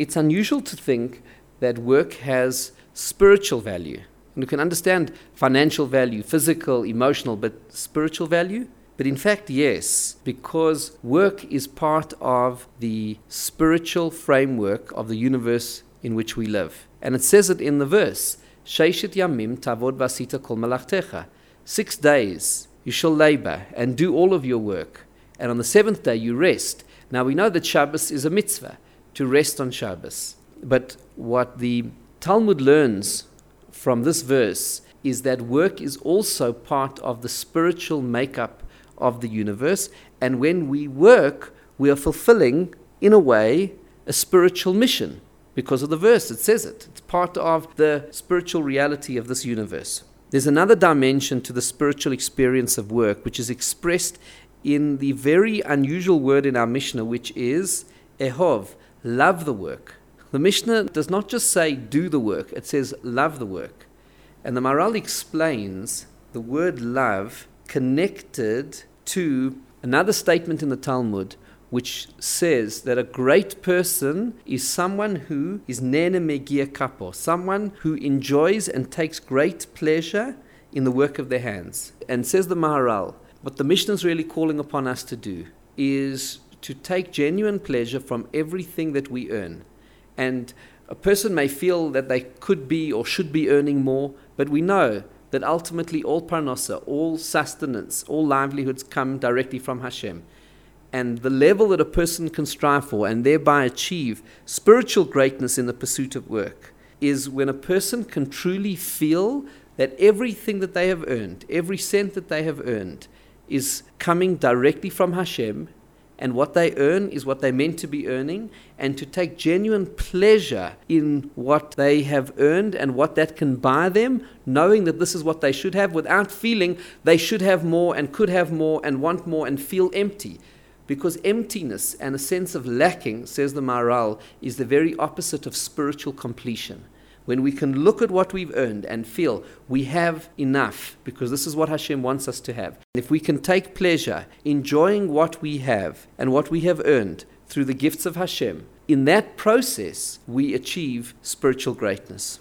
it's unusual to think that work has spiritual value. And you can understand financial value, physical, emotional, but spiritual value? But in fact, yes, because work is part of the spiritual framework of the universe in which we live. And it says it in the verse Sheishit Yamim Tavod Vasita Kol. Six days you shall labor and do all of your work. And on the seventh day you rest. Now we know that Shabbos is a mitzvah, to rest on Shabbos. But what the Talmud learns from this verse is that work is also part of the spiritual makeup of the universe. And when we work, we are fulfilling, in a way, a spiritual mission. Because of the verse, it says it. It's part of the spiritual reality of this universe. There's another dimension to the spiritual experience of work, which is expressed in the very unusual word in our Mishnah, which is ehov, love the work. The Mishnah does not just say do the work, it says love the work. And the Maharal explains the word love connected to another statement in the Talmud which says that a great person is someone who is nene megia kapo, someone who enjoys and takes great pleasure in the work of their hands. And says the Maharal, what the Mishnah is really calling upon us to do is to take genuine pleasure from everything that we earn. And a person may feel that they could be or should be earning more, but we know that ultimately all parnasa, all sustenance, all livelihoods come directly from Hashem and the level that a person can strive for and thereby achieve spiritual greatness in the pursuit of work is when a person can truly feel that everything that they have earned, every cent that they have earned, is coming directly from Hashem, and what they earn is what they're meant to be earning, and to take genuine pleasure in what they have earned and what that can buy them, knowing that this is what they should have, without feeling they should have more and could have more and want more and feel empty. Because emptiness and a sense of lacking, says the Maharal, is the very opposite of spiritual completion. When we can look at what we've earned and feel we have enough, because this is what Hashem wants us to have. If we can take pleasure enjoying what we have and what we have earned through the gifts of Hashem, in that process we achieve spiritual greatness.